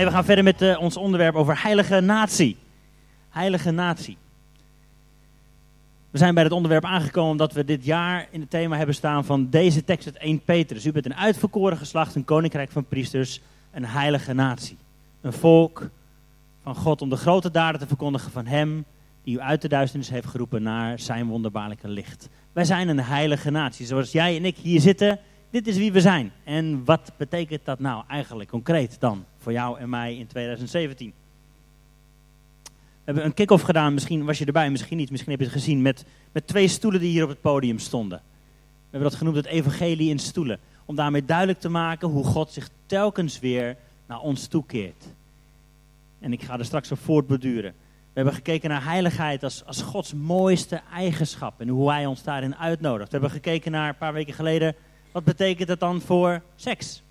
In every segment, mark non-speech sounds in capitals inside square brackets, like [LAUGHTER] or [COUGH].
Hey, we gaan verder met uh, ons onderwerp over heilige natie. Heilige natie. We zijn bij het onderwerp aangekomen omdat we dit jaar in het thema hebben staan van deze tekst uit 1 Petrus. U bent een uitverkoren geslacht, een koninkrijk van priesters, een heilige natie. Een volk van God om de grote daden te verkondigen van Hem die u uit de duisternis heeft geroepen naar zijn wonderbaarlijke licht. Wij zijn een heilige natie. Zoals jij en ik hier zitten, dit is wie we zijn. En wat betekent dat nou eigenlijk concreet dan voor jou en mij in 2017? We hebben een kick-off gedaan, misschien was je erbij, misschien niet, misschien heb je het gezien, met, met twee stoelen die hier op het podium stonden. We hebben dat genoemd het evangelie in stoelen. Om daarmee duidelijk te maken hoe God zich telkens weer naar ons toekeert. En ik ga er straks op voortborduren. We hebben gekeken naar heiligheid als, als Gods mooiste eigenschap en hoe Hij ons daarin uitnodigt. We hebben gekeken naar een paar weken geleden, wat betekent dat dan voor seks?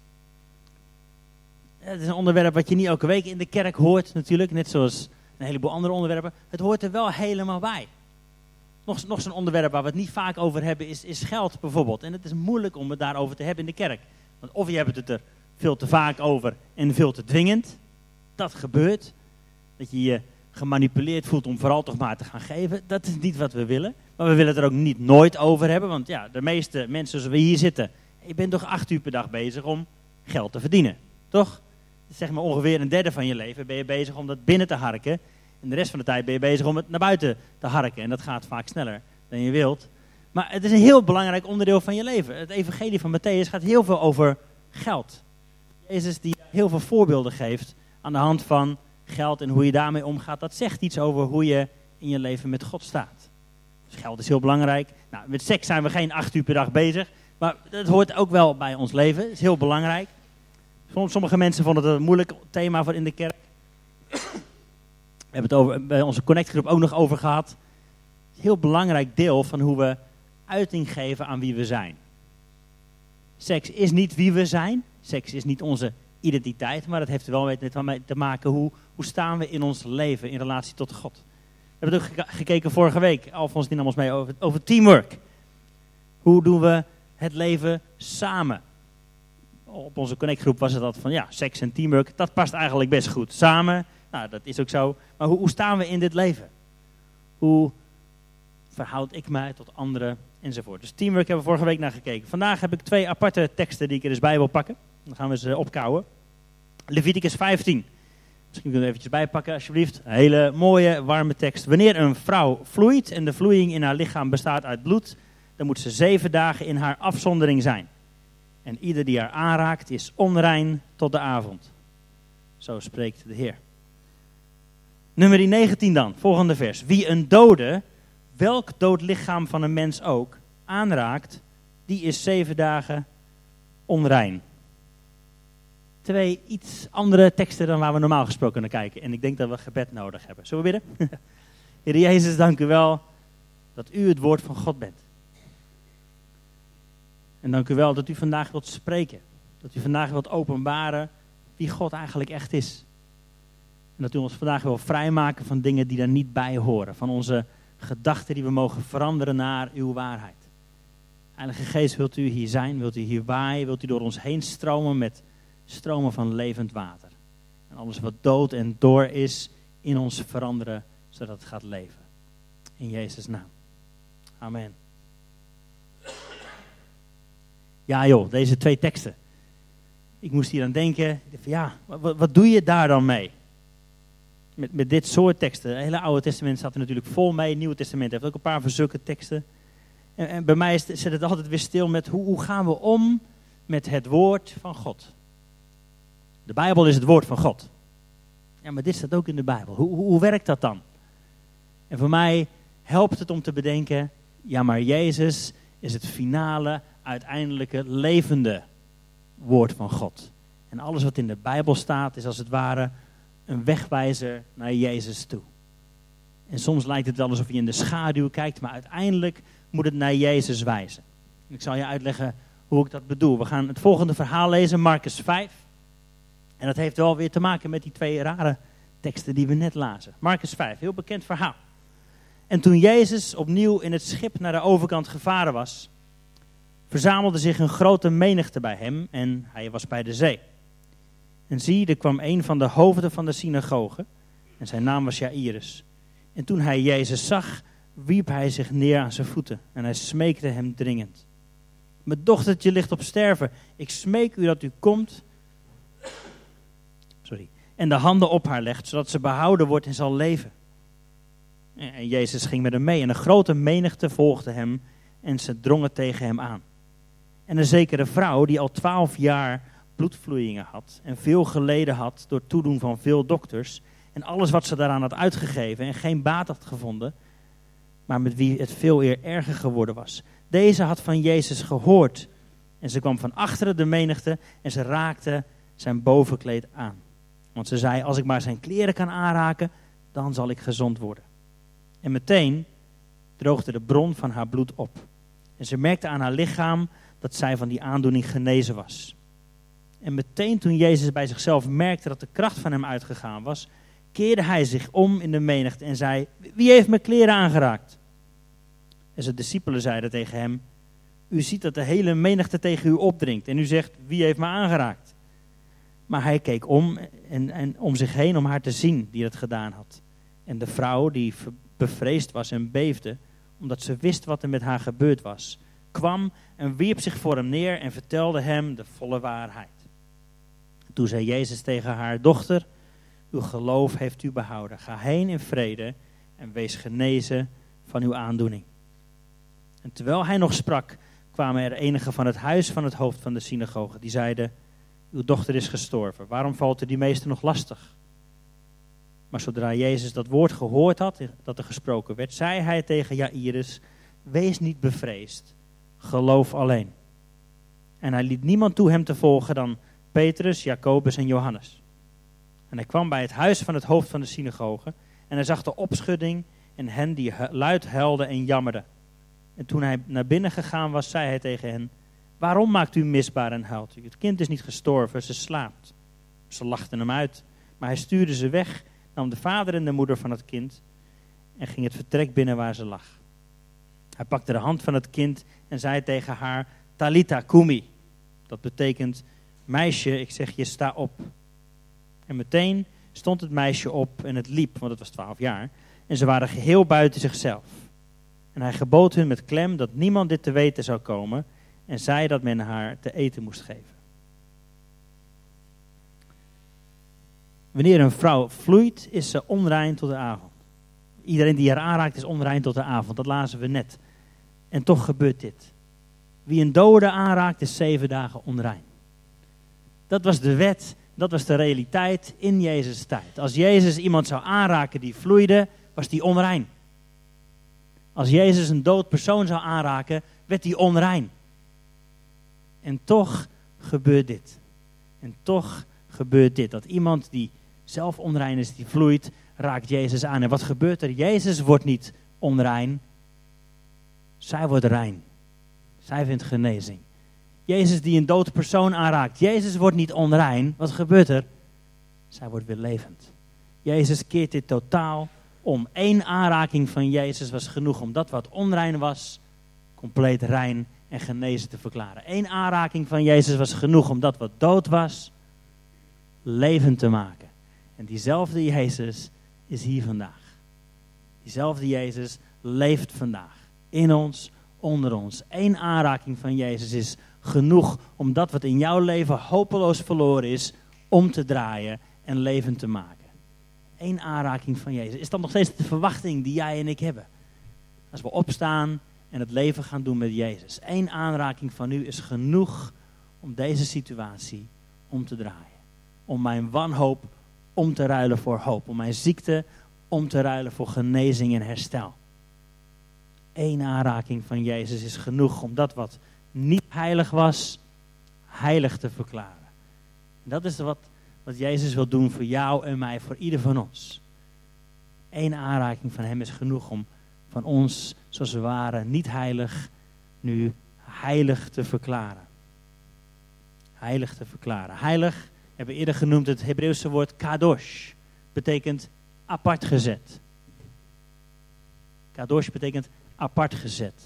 Het is een onderwerp wat je niet elke week in de kerk hoort natuurlijk, net zoals een heleboel andere onderwerpen. Het hoort er wel helemaal bij. Nog, nog zo'n onderwerp waar we het niet vaak over hebben is, is geld bijvoorbeeld. En het is moeilijk om het daarover te hebben in de kerk. Want of je hebt het er veel te vaak over en veel te dwingend. Dat gebeurt. Dat je je gemanipuleerd voelt om vooral toch maar te gaan geven. Dat is niet wat we willen. Maar we willen het er ook niet nooit over hebben. Want ja, de meeste mensen zoals we hier zitten. Je bent toch acht uur per dag bezig om geld te verdienen. Toch? Zeg maar ongeveer een derde van je leven ben je bezig om dat binnen te harken. En de rest van de tijd ben je bezig om het naar buiten te harken. En dat gaat vaak sneller dan je wilt. Maar het is een heel belangrijk onderdeel van je leven. Het evangelie van Matthäus gaat heel veel over geld. Jezus die heel veel voorbeelden geeft aan de hand van geld en hoe je daarmee omgaat. Dat zegt iets over hoe je in je leven met God staat. Dus geld is heel belangrijk. Nou, met seks zijn we geen acht uur per dag bezig. Maar dat hoort ook wel bij ons leven. Het is heel belangrijk. Sommige mensen vonden het een moeilijk thema voor in de kerk. We hebben het over, bij onze connectgroep ook nog over gehad. Heel belangrijk deel van hoe we uiting geven aan wie we zijn. Seks is niet wie we zijn. Seks is niet onze identiteit, maar dat heeft wel mee te maken hoe, hoe staan we in ons leven in relatie tot God. We hebben ook gekeken vorige week, Alfons die nam ons mee over, over teamwork. Hoe doen we het leven samen? Op onze connectgroep was het dat van ja, seks en teamwork, dat past eigenlijk best goed. Samen, nou dat is ook zo. Maar hoe, hoe staan we in dit leven? Hoe verhoud ik mij tot anderen enzovoort. Dus teamwork hebben we vorige week naar gekeken. Vandaag heb ik twee aparte teksten die ik er dus bij wil pakken. Dan gaan we ze opkouwen. Leviticus 15. Misschien kunnen we eventjes bijpakken alsjeblieft. Een hele mooie, warme tekst. Wanneer een vrouw vloeit en de vloeiing in haar lichaam bestaat uit bloed, dan moet ze zeven dagen in haar afzondering zijn. En ieder die haar aanraakt is onrein tot de avond. Zo spreekt de Heer. Nummer 19 dan, volgende vers. Wie een dode, welk dood lichaam van een mens ook, aanraakt, die is zeven dagen onrein. Twee iets andere teksten dan waar we normaal gesproken naar kijken. En ik denk dat we gebed nodig hebben. Zullen we bidden? [LAUGHS] Heer Jezus, dank u wel dat u het woord van God bent. En dank u wel dat u vandaag wilt spreken. Dat u vandaag wilt openbaren wie God eigenlijk echt is. En dat u ons vandaag wil vrijmaken van dingen die daar niet bij horen. Van onze gedachten die we mogen veranderen naar uw waarheid. Heilige Geest, wilt u hier zijn? Wilt u hier waaien? Wilt u door ons heen stromen met stromen van levend water? En alles wat dood en door is, in ons veranderen, zodat het gaat leven. In Jezus' naam. Amen. Ja joh, deze twee teksten. Ik moest hier aan denken, ja, wat, wat doe je daar dan mee? Met, met dit soort teksten. Het hele Oude Testament staat er natuurlijk vol mee. Het Nieuwe Testament heeft ook een paar verzoeken teksten. En, en, bij mij zit het altijd weer stil met hoe, hoe gaan we om met het woord van God. De Bijbel is het woord van God. Ja, maar dit staat ook in de Bijbel. Hoe, hoe, werkt dat dan? En voor mij helpt het om te bedenken, ja maar Jezus is het finale, uiteindelijke, levende woord van God. En alles wat in de Bijbel staat is als het ware een wegwijzer naar Jezus toe. En soms lijkt het wel alsof je in de schaduw kijkt, maar uiteindelijk moet het naar Jezus wijzen. Ik zal je uitleggen hoe ik dat bedoel. We gaan het volgende verhaal lezen, Marcus 5. En dat heeft wel weer te maken met die twee rare teksten die we net lazen. Marcus 5, heel bekend verhaal. En toen Jezus opnieuw in het schip naar de overkant gevaren was, verzamelde zich een grote menigte bij hem en hij was bij de zee. En zie, er kwam een van de hoofden van de synagoge, en zijn naam was Jairus. En toen hij Jezus zag, wierp hij zich neer aan zijn voeten en hij smeekte hem dringend. Mijn dochtertje ligt op sterven. Ik smeek u dat u komt en de handen op haar legt, zodat ze behouden wordt en zal leven. En Jezus ging met hem mee en een grote menigte volgde hem en ze drongen tegen hem aan. En een zekere vrouw die al twaalf jaar bloedvloeien had en veel geleden had door toedoen van veel dokters en alles wat ze daaraan had uitgegeven en geen baat had gevonden, maar met wie het veel eer erger geworden was. Deze had van Jezus gehoord en ze kwam van achteren de menigte en ze raakte zijn bovenkleed aan. Want ze zei, als ik maar zijn kleren kan aanraken, dan zal ik gezond worden. En meteen droogde de bron van haar bloed op. En ze merkte aan haar lichaam dat zij van die aandoening genezen was. En meteen toen Jezus bij zichzelf merkte dat de kracht van hem uitgegaan was, keerde hij zich om in de menigte en zei, wie heeft mijn kleren aangeraakt? En zijn discipelen zeiden tegen hem, u ziet dat de hele menigte tegen u opdringt en u zegt, wie heeft me aangeraakt? Maar hij keek om en, en om zich heen om haar te zien die het gedaan had. En de vrouw, die bevreesd was en beefde, omdat ze wist wat er met haar gebeurd was, kwam en wierp zich voor hem neer en vertelde hem de volle waarheid. Toen zei Jezus tegen haar, dochter, uw geloof heeft u behouden. Ga heen in vrede en wees genezen van uw aandoening. En terwijl hij nog sprak, kwamen er enigen van het huis van het hoofd van de synagoge, die zeiden, uw dochter is gestorven. Waarom valt er die meester nog lastig? Maar zodra Jezus dat woord gehoord had, dat er gesproken werd, zei hij tegen Jairus, wees niet bevreesd, geloof alleen. En hij liet niemand toe hem te volgen dan Petrus, Jacobus en Johannes. En hij kwam bij het huis van het hoofd van de synagoge en hij zag de opschudding en hen die luid huilden en jammerden. En toen hij naar binnen gegaan was, zei hij tegen hen, Waarom maakt u misbaar en huilt u? Het kind is niet gestorven, ze slaapt. Ze lachten hem uit, maar hij stuurde ze weg, nam de vader en de moeder van het kind en ging het vertrek binnen waar ze lag. Hij pakte de hand van het kind en zei tegen haar, Talita kumi. Dat betekent, meisje, ik zeg je, sta op. En meteen stond het meisje op en het liep, want het was twaalf jaar. En ze waren geheel buiten zichzelf. En hij gebood hun met klem dat niemand dit te weten zou komen en zei dat men haar te eten moest geven. Wanneer een vrouw vloeit, is ze onrein tot de avond. Iedereen die haar aanraakt is onrein tot de avond. Dat lazen we net. En toch gebeurt dit. Wie een dode aanraakt, is zeven dagen onrein. Dat was de wet, dat was de realiteit in Jezus' tijd. Als Jezus iemand zou aanraken die vloeide, was die onrein. Als Jezus een dood persoon zou aanraken, werd die onrein. En toch gebeurt dit. En toch gebeurt dit. Dat iemand die zelf onrein is, die vloeit, raakt Jezus aan. En wat gebeurt er? Jezus wordt niet onrein. Zij wordt rein. Zij vindt genezing. Jezus die een dode persoon aanraakt. Jezus wordt niet onrein. Wat gebeurt er? Zij wordt weer levend. Jezus keert dit totaal om. Eén aanraking van Jezus was genoeg om dat wat onrein was, compleet rein en genezen te verklaren. Eén aanraking van Jezus was genoeg om dat wat dood was, levend te maken. En diezelfde Jezus is hier vandaag. Diezelfde Jezus leeft vandaag. In ons, onder ons. Eén aanraking van Jezus is genoeg om dat wat in jouw leven hopeloos verloren is, om te draaien en levend te maken. Eén aanraking van Jezus. Is dat nog steeds de verwachting die jij en ik hebben? Als we opstaan en het leven gaan doen met Jezus. Eén aanraking van u is genoeg om deze situatie om te draaien. Om mijn wanhoop om te ruilen voor hoop. Om mijn ziekte om te ruilen voor genezing en herstel. Eén aanraking van Jezus is genoeg om dat wat niet heilig was, heilig te verklaren. En dat is wat, wat Jezus wil doen voor jou en mij, voor ieder van ons. Eén aanraking van Hem is genoeg om van ons, zoals we waren, niet heilig, nu heilig te verklaren. Heilig te verklaren. Heilig, hebben we eerder genoemd het Hebreeuwse woord kadosh. Betekent apart gezet. Kadosh betekent apart gezet.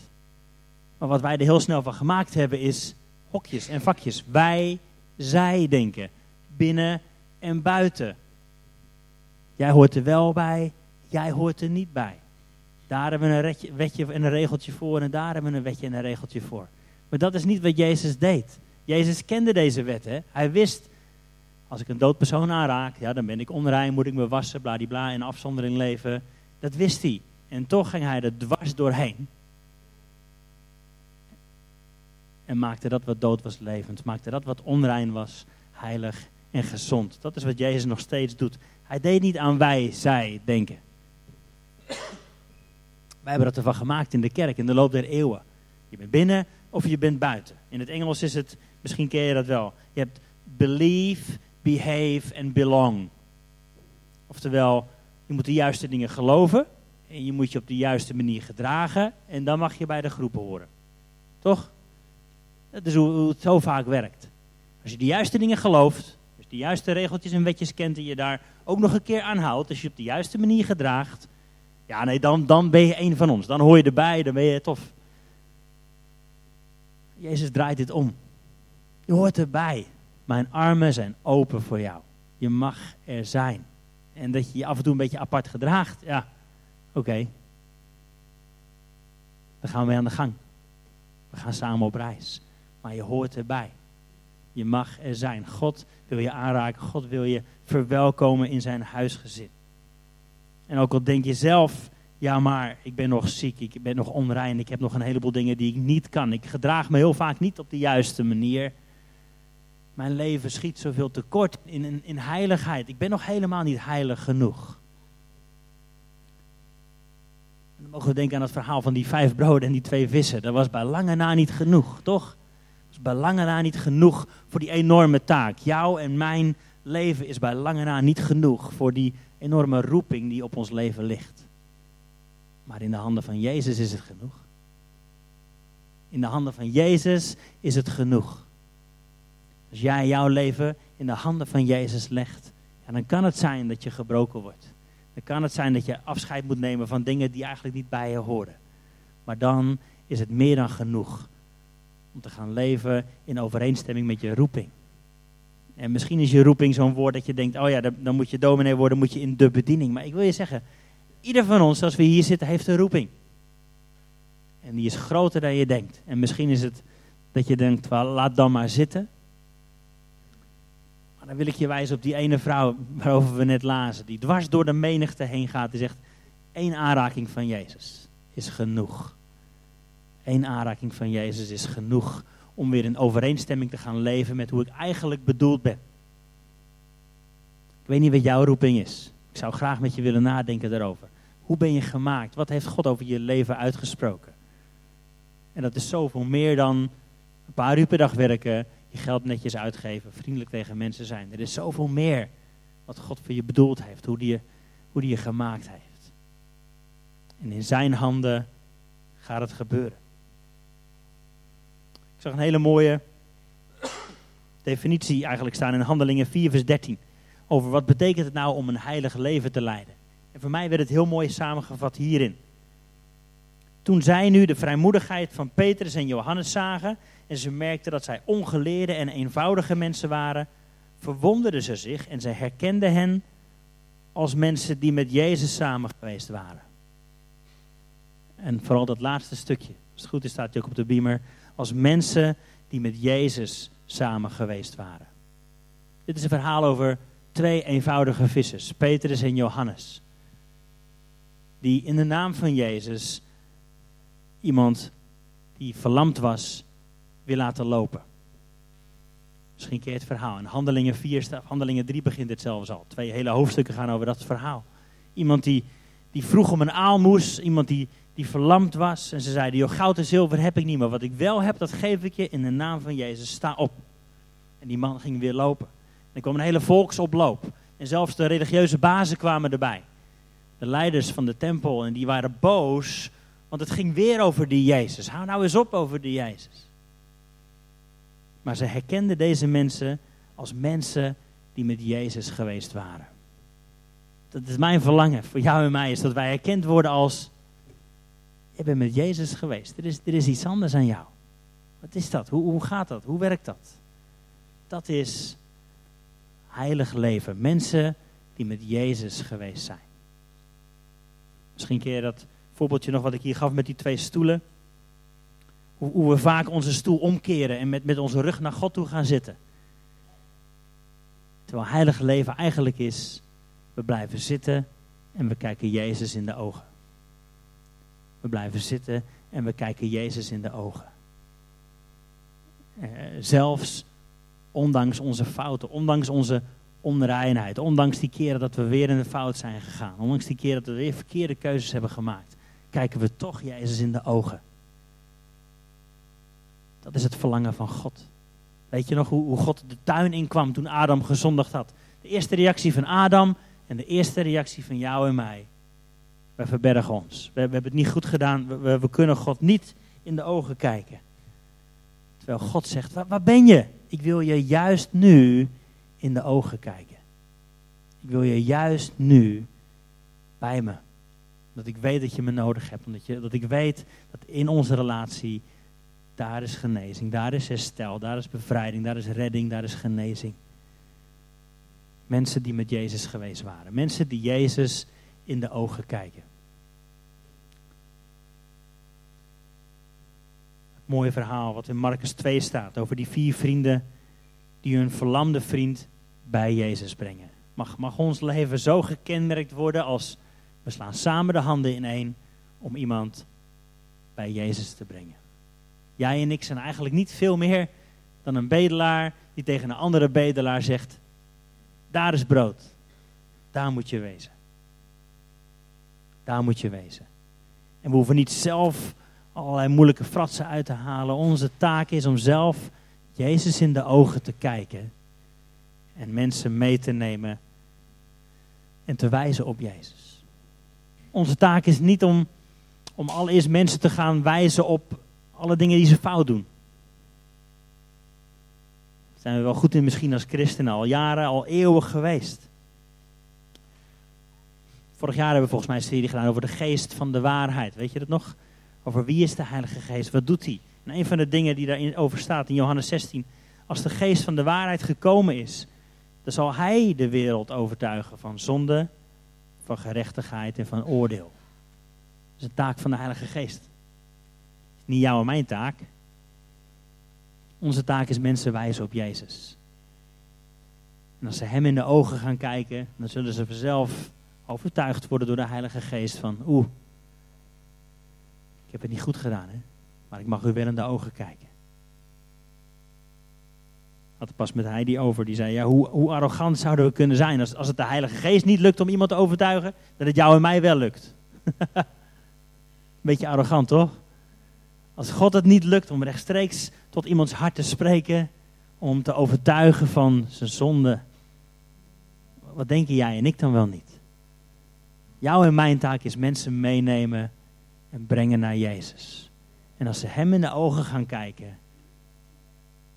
Maar wat wij er heel snel van gemaakt hebben is hokjes en vakjes. Wij, zij denken. Binnen en buiten. Jij hoort er wel bij, jij hoort er niet bij. Daar hebben we een wetje en een regeltje voor en daar hebben we een wetje en een regeltje voor. Maar dat is niet wat Jezus deed. Jezus kende deze wet. Hè? Hij wist, als ik een dood persoon aanraak, ja, dan ben ik onrein, moet ik me wassen, bladibla, in afzondering leven. Dat wist hij. En toch ging hij er dwars doorheen. En maakte dat wat dood was levend. Maakte dat wat onrein was heilig en gezond. Dat is wat Jezus nog steeds doet. Hij deed niet aan wij, zij denken. Wij hebben dat ervan gemaakt in de kerk in de loop der eeuwen. Je bent binnen of je bent buiten. In het Engels is het, misschien ken je dat wel. Je hebt believe, behave en belong. Oftewel, je moet de juiste dingen geloven. En je moet je op de juiste manier gedragen. En dan mag je bij de groepen horen. Toch? Dat is hoe het zo vaak werkt. Als je de juiste dingen gelooft, dus de juiste regeltjes en wetjes kent en je daar ook nog een keer aan houdt, als je op de juiste manier gedraagt, ja nee, dan, dan ben je een van ons. Dan hoor je erbij, dan ben je tof. Jezus draait dit om. Je hoort erbij. Mijn armen zijn open voor jou. Je mag er zijn. En dat je je af en toe een beetje apart gedraagt, ja, oké. Dan gaan we aan de gang. We gaan samen op reis. Maar je hoort erbij. Je mag er zijn. God wil je aanraken. God wil je verwelkomen in zijn huisgezin. En ook al denk je zelf, ja maar ik ben nog ziek, ik ben nog onrein, ik heb nog een heleboel dingen die ik niet kan. Ik gedraag me heel vaak niet op de juiste manier. Mijn leven schiet zoveel tekort in, in, heiligheid. Ik ben nog helemaal niet heilig genoeg. dan mogen we denken aan het verhaal van die vijf broden en die twee vissen. Dat was bij lange na niet genoeg, toch? is bij lange na niet genoeg voor die enorme taak. Jouw en mijn leven is bij lange na niet genoeg voor die enorme roeping die op ons leven ligt. Maar in de handen van Jezus is het genoeg. In de handen van Jezus is het genoeg. Als jij jouw leven in de handen van Jezus legt, dan kan het zijn dat je gebroken wordt. Dan kan het zijn dat je afscheid moet nemen van dingen die eigenlijk niet bij je horen. Maar dan is het meer dan genoeg om te gaan leven in overeenstemming met je roeping. En misschien is je roeping zo'n woord dat je denkt, oh ja, dan moet je dominee worden, moet je in de bediening. Maar ik wil je zeggen, ieder van ons, als we hier zitten, heeft een roeping. En die is groter dan je denkt. En misschien is het dat je denkt, laat dan maar zitten. Maar dan wil ik je wijzen op die ene vrouw waarover we net lazen. Die dwars door de menigte heen gaat. Die zegt, één aanraking van Jezus is genoeg. Eén aanraking van Jezus is genoeg om weer in overeenstemming te gaan leven met hoe ik eigenlijk bedoeld ben. Ik weet niet wat jouw roeping is. Ik zou graag met je willen nadenken daarover. Hoe ben je gemaakt? Wat heeft God over je leven uitgesproken? En dat is zoveel meer dan een paar uur per dag werken, je geld netjes uitgeven, vriendelijk tegen mensen zijn. Er is zoveel meer wat God voor je bedoeld heeft, hoe die je, hoe die je gemaakt heeft. En in zijn handen gaat het gebeuren zag een hele mooie definitie eigenlijk staan in Handelingen 4, vers 13. Over wat betekent het nou om een heilig leven te leiden. En voor mij werd het heel mooi samengevat hierin. Toen zij nu de vrijmoedigheid van Petrus en Johannes zagen en ze merkten dat zij ongeleerde en eenvoudige mensen waren, verwonderden ze zich en zij herkenden hen als mensen die met Jezus samen geweest waren. En vooral dat laatste stukje, als het goed is staat het ook op de beamer, als mensen die met Jezus samen geweest waren. Dit is een verhaal over twee eenvoudige vissers, Petrus en Johannes. Die in de naam van Jezus iemand die verlamd was, wil laten lopen. Misschien je het verhaal. In Handelingen 4, Handelingen 3 begint het zelfs al. Twee hele hoofdstukken gaan over dat verhaal. Iemand die, die vroeg om een aalmoes, iemand die die verlamd was. En ze zeiden, joh, goud en zilver heb ik niet, maar wat ik wel heb, dat geef ik je in de naam van Jezus. Sta op. En die man ging weer lopen. En er kwam een hele volksoploop. En zelfs de religieuze bazen kwamen erbij. De leiders van de tempel. En die waren boos, want het ging weer over die Jezus. Hou nou eens op over die Jezus. Maar ze herkenden deze mensen als mensen die met Jezus geweest waren. Dat is mijn verlangen voor jou en mij, is dat wij herkend worden als je bent met Jezus geweest. Er is, er is iets anders aan jou. Wat is dat? Hoe, hoe gaat dat? Hoe werkt dat? Dat is heilig leven. Mensen die met Jezus geweest zijn. Misschien keer dat voorbeeldje nog wat ik hier gaf met die twee stoelen. Hoe, hoe we vaak onze stoel omkeren en met, met onze rug naar God toe gaan zitten. Terwijl heilig leven eigenlijk is, we blijven zitten en we kijken Jezus in de ogen. We blijven zitten en we kijken Jezus in de ogen. Eh, zelfs ondanks onze fouten, ondanks onze onreinheid, ondanks die keren dat we weer in de fout zijn gegaan, ondanks die keren dat we weer verkeerde keuzes hebben gemaakt, kijken we toch Jezus in de ogen. Dat is het verlangen van God. Weet je nog hoe, hoe God de tuin inkwam toen Adam gezondigd had? De eerste reactie van Adam en de eerste reactie van jou en mij. We verbergen ons. We, hebben het niet goed gedaan. We, we, we, kunnen God niet in de ogen kijken. Terwijl God zegt, waar, waar ben je? Ik wil je juist nu in de ogen kijken. Ik wil je juist nu bij me. Dat ik weet dat je me nodig hebt. Omdat je, dat ik weet dat in onze relatie, daar is genezing, daar is herstel, daar is bevrijding, daar is redding, daar is genezing. Mensen die met Jezus geweest waren. Mensen die Jezus in de ogen kijken. Het mooie verhaal wat in Marcus 2 staat over die vier vrienden die hun verlamde vriend bij Jezus brengen. Mag, mag ons leven zo gekenmerkt worden als we slaan samen de handen in één om iemand bij Jezus te brengen. Jij en ik zijn eigenlijk niet veel meer dan een bedelaar die tegen een andere bedelaar zegt: Daar is brood. Daar moet je wezen. Daar moet je wezen. En we hoeven niet zelf allerlei moeilijke fratsen uit te halen. Onze taak is om zelf Jezus in de ogen te kijken en mensen mee te nemen en te wijzen op Jezus. Onze taak is niet om, om allereerst mensen te gaan wijzen op alle dingen die ze fout doen. Zijn we wel goed in misschien als christenen, al jaren, al eeuwen geweest. Vorig jaar hebben we volgens mij een serie gedaan over de geest van de waarheid. Weet je dat nog? Over wie is de Heilige Geest? Wat doet hij? En een van de dingen die daarover staat in Johannes 16. Als de geest van de waarheid gekomen is, dan zal hij de wereld overtuigen van zonde, van gerechtigheid en van oordeel. Dat is een taak van de Heilige Geest. Niet jouw en mijn taak. Onze taak is mensen wijzen op Jezus. En als ze hem in de ogen gaan kijken, dan zullen ze vanzelf overtuigd worden door de Heilige Geest van, oeh, ik heb het niet goed gedaan, hè? maar ik mag u wel in de ogen kijken. Had het pas met Heidi over, die zei, ja, hoe, hoe arrogant zouden we kunnen zijn als, als het de Heilige Geest niet lukt om iemand te overtuigen, dat het jou en mij wel lukt. [LAUGHS] Beetje arrogant, toch? Als God het niet lukt om rechtstreeks tot iemands hart te spreken, om te overtuigen van zijn zonde, wat denken jij en ik dan wel niet? Jouw en mijn taak is mensen meenemen en brengen naar Jezus. En als ze Hem in de ogen gaan kijken,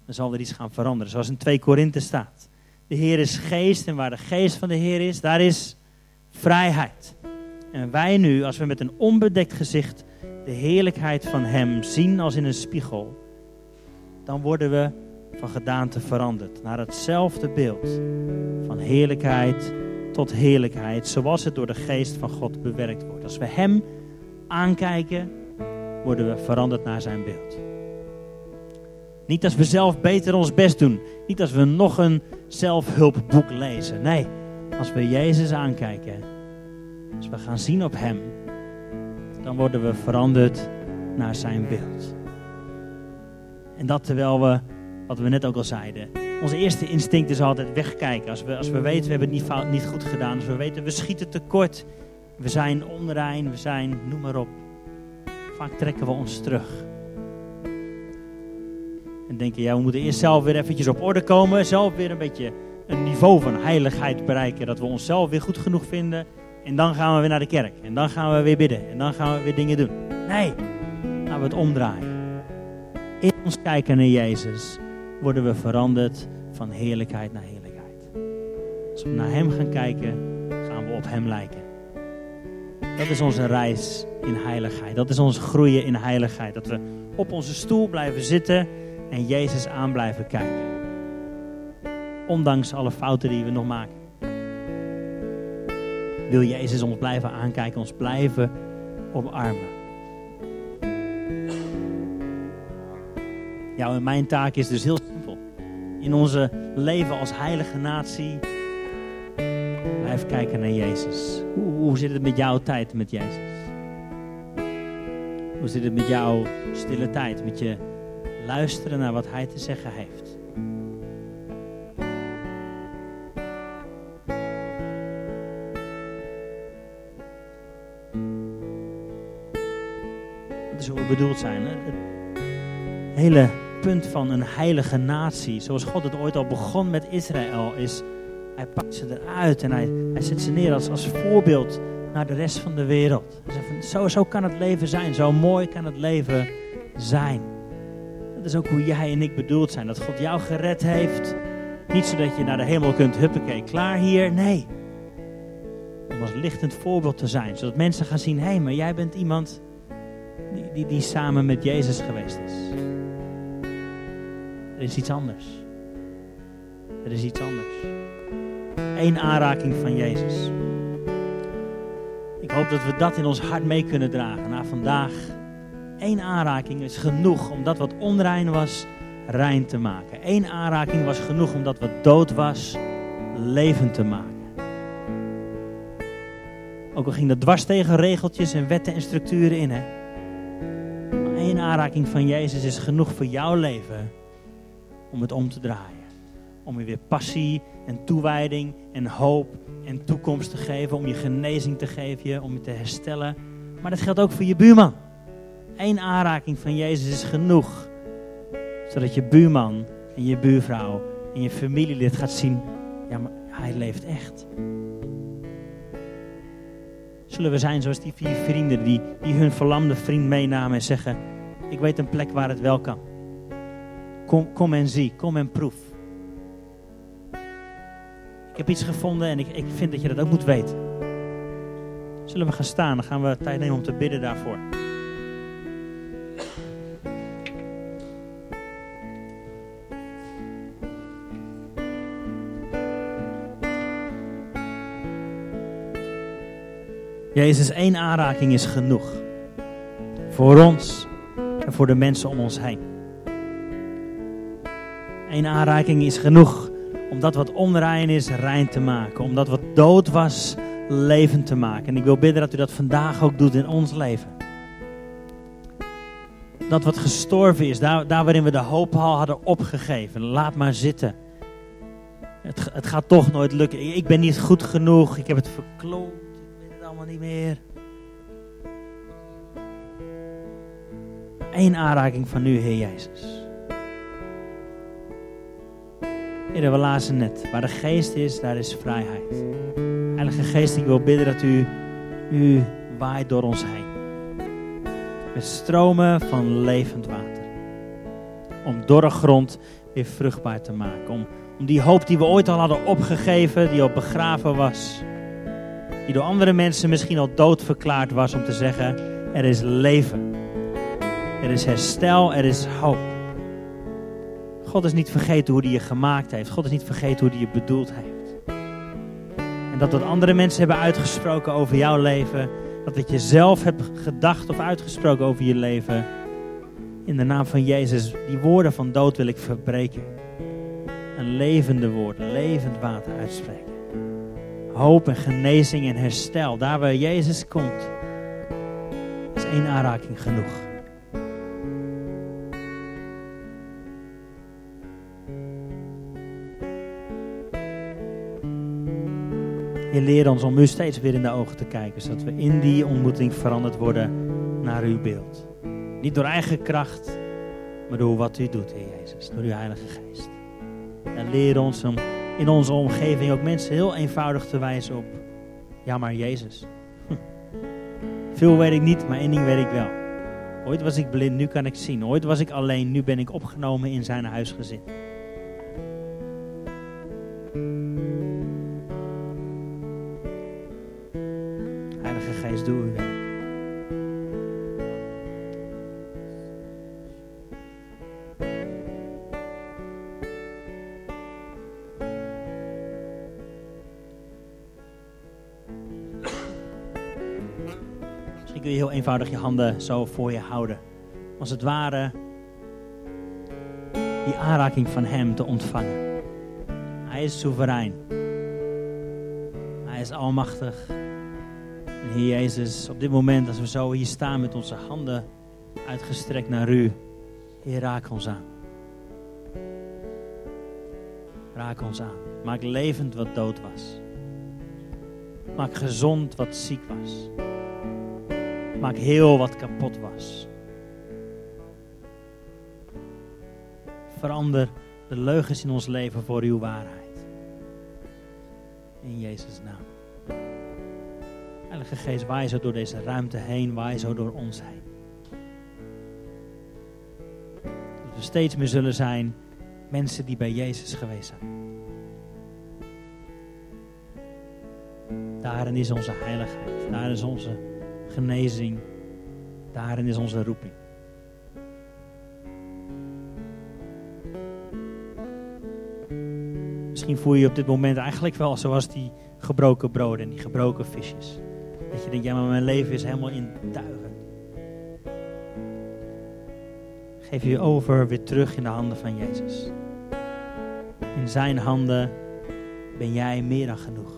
dan zal er iets gaan veranderen. Zoals in 2 Korinthe staat. De Heer is geest en waar de geest van de Heer is, daar is vrijheid. En wij nu, als we met een onbedekt gezicht de heerlijkheid van Hem zien als in een spiegel, dan worden we van gedaante veranderd naar hetzelfde beeld. Van heerlijkheid tot heerlijkheid, zoals het door de geest van God bewerkt wordt. Als we Hem aankijken, worden we veranderd naar Zijn beeld. Niet als we zelf beter ons best doen. Niet als we nog een zelfhulpboek lezen. Nee, als we Jezus aankijken, als we gaan zien op Hem, dan worden we veranderd naar Zijn beeld. En dat terwijl we, wat we net ook al zeiden, onze eerste instinct is altijd wegkijken. Als we, als we weten we hebben het niet, fout, niet goed gedaan, als we weten we schieten tekort, we zijn onrein, we zijn, noem maar op. Vaak trekken we ons terug. En denken, ja, we moeten eerst zelf weer eventjes op orde komen. Zelf weer een beetje een niveau van heiligheid bereiken. Dat we onszelf weer goed genoeg vinden. En dan gaan we weer naar de kerk. En dan gaan we weer bidden. En dan gaan we weer dingen doen. Nee, laten we het omdraaien. In ons kijken naar Jezus worden we veranderd van heerlijkheid naar heerlijkheid. Als we naar Hem gaan kijken, gaan we op Hem lijken. Dat is onze reis in heiligheid. Dat is ons groeien in heiligheid. Dat we op onze stoel blijven zitten en Jezus aan blijven kijken. Ondanks alle fouten die we nog maken. Wil Jezus ons blijven aankijken, ons blijven omarmen. Jouw en mijn taak is dus heel simpel. In onze leven als heilige natie blijf kijken naar Jezus. Hoe, hoe zit het met jouw tijd met Jezus? Hoe zit het met jouw stille tijd, met je luisteren naar wat Hij te zeggen heeft? Bedoeld zijn. Het hele punt van een heilige natie, zoals God het ooit al begon met Israël, is hij pakt ze eruit en hij, hij zet ze neer als, als voorbeeld naar de rest van de wereld. Zo, zo kan het leven zijn, zo mooi kan het leven zijn. Dat is ook hoe jij en ik bedoeld zijn. Dat God jou gered heeft. Niet zodat je naar de hemel kunt, huppakee, klaar hier. Nee. Om als lichtend voorbeeld te zijn. Zodat mensen gaan zien, hé, hey, maar jij bent iemand die, die, samen met Jezus geweest is. Er is iets anders. Er is iets anders. Eén aanraking van Jezus. Ik hoop dat we dat in ons hart mee kunnen dragen na vandaag. Eén aanraking is genoeg om dat wat onrein was, rein te maken. Eén aanraking was genoeg om dat wat dood was, levend te maken. Ook al ging dat dwars tegen regeltjes en wetten en structuren in. Hè? Één aanraking van Jezus is genoeg voor jouw leven om het om te draaien. Om je weer passie en toewijding en hoop en toekomst te geven. Om je genezing te geven, om je te herstellen. Maar dat geldt ook voor je buurman. Eén aanraking van Jezus is genoeg. Zodat je buurman en je buurvrouw en je familielid gaat zien. Ja, maar hij leeft echt. Zullen we zijn zoals die vier vrienden die, die hun verlamde vriend meenamen en zeggen... Ik weet een plek waar het wel kan. Kom, kom en zie, kom en proef. Ik heb iets gevonden en ik, ik vind dat je dat ook moet weten. Zullen we gaan staan? Dan gaan we tijd nemen om te bidden daarvoor. Jezus, één aanraking is genoeg. Voor ons voor de mensen om ons heen. Eén aanraking is genoeg om dat wat onrein is, rein te maken. Om dat wat dood was, levend te maken. En ik wil bidden dat u dat vandaag ook doet in ons leven. Dat wat gestorven is, daar, waarin we de hoop al hadden opgegeven. Laat maar zitten. Het, het gaat toch nooit lukken. Ik ben niet goed genoeg. Ik heb het verkloot. Ik weet het allemaal niet meer. Eén aanraking van u, Heer Jezus. Heer, we lazen net. Waar de geest is, daar is vrijheid. Heilige Geest, ik wil bidden dat u, u waait door ons heen. Met stromen van levend water. Om dorre grond weer vruchtbaar te maken. Om, om die hoop die we ooit al hadden opgegeven, die al begraven was. Die door andere mensen misschien al dood verklaard was om te zeggen, er is leven. Er is herstel, er is hoop. God is niet vergeten hoe hij je gemaakt heeft. God is niet vergeten hoe hij je bedoeld heeft. En dat wat andere mensen hebben uitgesproken over jouw leven, dat wat je zelf hebt gedacht of uitgesproken over je leven, in de naam van Jezus, die woorden van dood wil ik verbreken. Een levende woord, levend water uitspreken. Hoop en genezing en herstel, daar waar Jezus komt, is één aanraking genoeg. Je leert ons om u steeds weer in de ogen te kijken, zodat we in die ontmoeting veranderd worden naar uw beeld. Niet door eigen kracht, maar door wat u doet, Heer Jezus, door uw Heilige Geest. En leer ons om in onze omgeving ook mensen heel eenvoudig te wijzen op, ja maar Jezus. [LAUGHS] Veel weet ik niet, maar één ding weet ik wel. Ooit was ik blind, nu kan ik zien. Ooit was ik alleen, nu ben ik opgenomen in zijn huisgezin. Eenvoudig je handen zo voor je houden. Als het ware die aanraking van Hem te ontvangen. Hij is soeverein. Hij is almachtig. En Heer Jezus, op dit moment als we zo hier staan met onze handen uitgestrekt naar U. Heer, raak ons aan. Raak ons aan. Maak levend wat dood was. Maak gezond wat ziek was. Maak heel wat kapot was. Verander de leugens in ons leven voor uw waarheid. In Jezus' naam. Heilige Geest, waai zo door deze ruimte heen, waai zo door ons heen. Dat we steeds meer zullen zijn mensen die bij Jezus geweest zijn. Daarin is onze heiligheid, daarin is onze genezing, daarin is onze roeping. Misschien voel je je op dit moment eigenlijk wel zoals die gebroken broden en die gebroken visjes. Dat je denkt, ja maar mijn leven is helemaal in tuigen. Geef je over weer terug in de handen van Jezus. In zijn handen ben jij meer dan genoeg.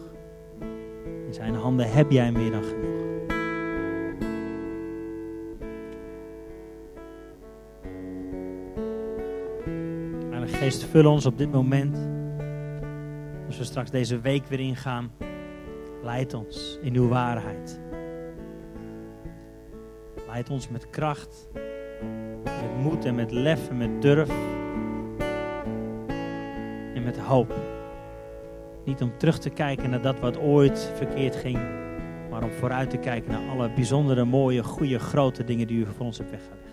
In zijn handen heb jij meer dan genoeg. Geest, vul ons op dit moment. Als we straks deze week weer ingaan, leid ons in uw waarheid. Leid ons met kracht, met moed en met lef en met durf. En met hoop. Niet om terug te kijken naar dat wat ooit verkeerd ging, maar om vooruit te kijken naar alle bijzondere, mooie, goede, grote dingen die u voor ons hebt weggelegd.